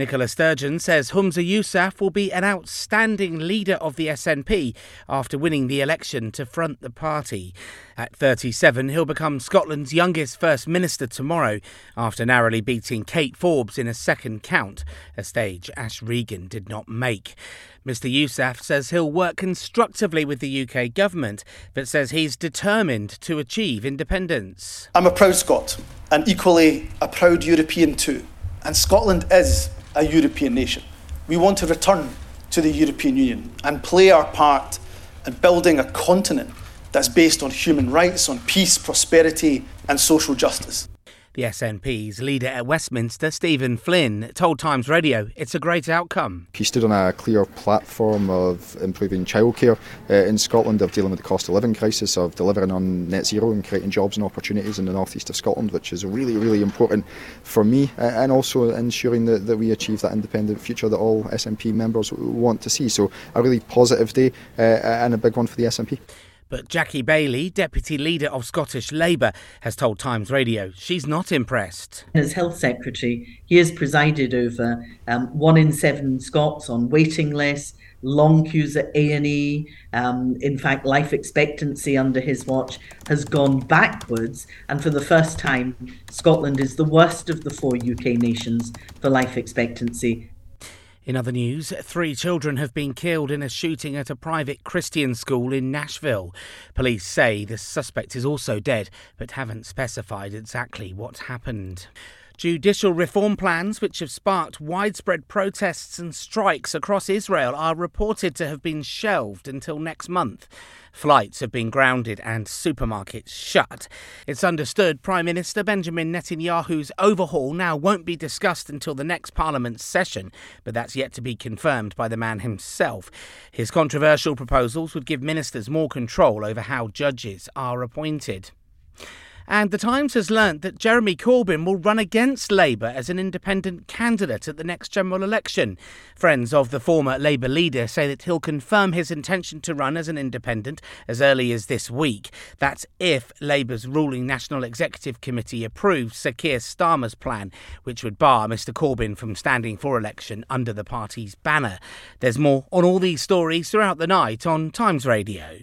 Nicola Sturgeon says Humza Yousaf will be an outstanding leader of the SNP after winning the election to front the party. At 37, he'll become Scotland's youngest First Minister tomorrow after narrowly beating Kate Forbes in a second count, a stage Ash Regan did not make. Mr Yousaf says he'll work constructively with the UK government, but says he's determined to achieve independence. I'm a proud Scot and equally a proud European too. And Scotland is a European nation. We want to return to the European Union and play our part in building a continent that's based on human rights, on peace, prosperity, and social justice. The SNP's leader at Westminster, Stephen Flynn, told Times Radio it's a great outcome. He stood on a clear platform of improving childcare uh, in Scotland, of dealing with the cost of living crisis, of delivering on net zero and creating jobs and opportunities in the northeast of Scotland, which is really, really important for me, and also ensuring that, that we achieve that independent future that all SNP members want to see. So, a really positive day uh, and a big one for the SNP. But Jackie Baillie, deputy leader of Scottish Labour, has told Times Radio she's not impressed. As Health Secretary, he has presided over um, one in seven Scots on waiting lists, long queues at A&E. Um, in fact, life expectancy under his watch has gone backwards. And for the first time, Scotland is the worst of the four UK nations for life expectancy. In other news, three children have been killed in a shooting at a private Christian school in Nashville. Police say the suspect is also dead, but haven't specified exactly what happened. Judicial reform plans, which have sparked widespread protests and strikes across Israel, are reported to have been shelved until next month. Flights have been grounded and supermarkets shut. It's understood Prime Minister Benjamin Netanyahu's overhaul now won't be discussed until the next Parliament session, but that's yet to be confirmed by the man himself. His controversial proposals would give ministers more control over how judges are appointed. And The Times has learnt that Jeremy Corbyn will run against Labour as an independent candidate at the next general election. Friends of the former Labour leader say that he'll confirm his intention to run as an independent as early as this week. That's if Labour's ruling National Executive Committee approves Sir Keir Starmer's plan, which would bar Mr Corbyn from standing for election under the party's banner. There's more on all these stories throughout the night on Times Radio.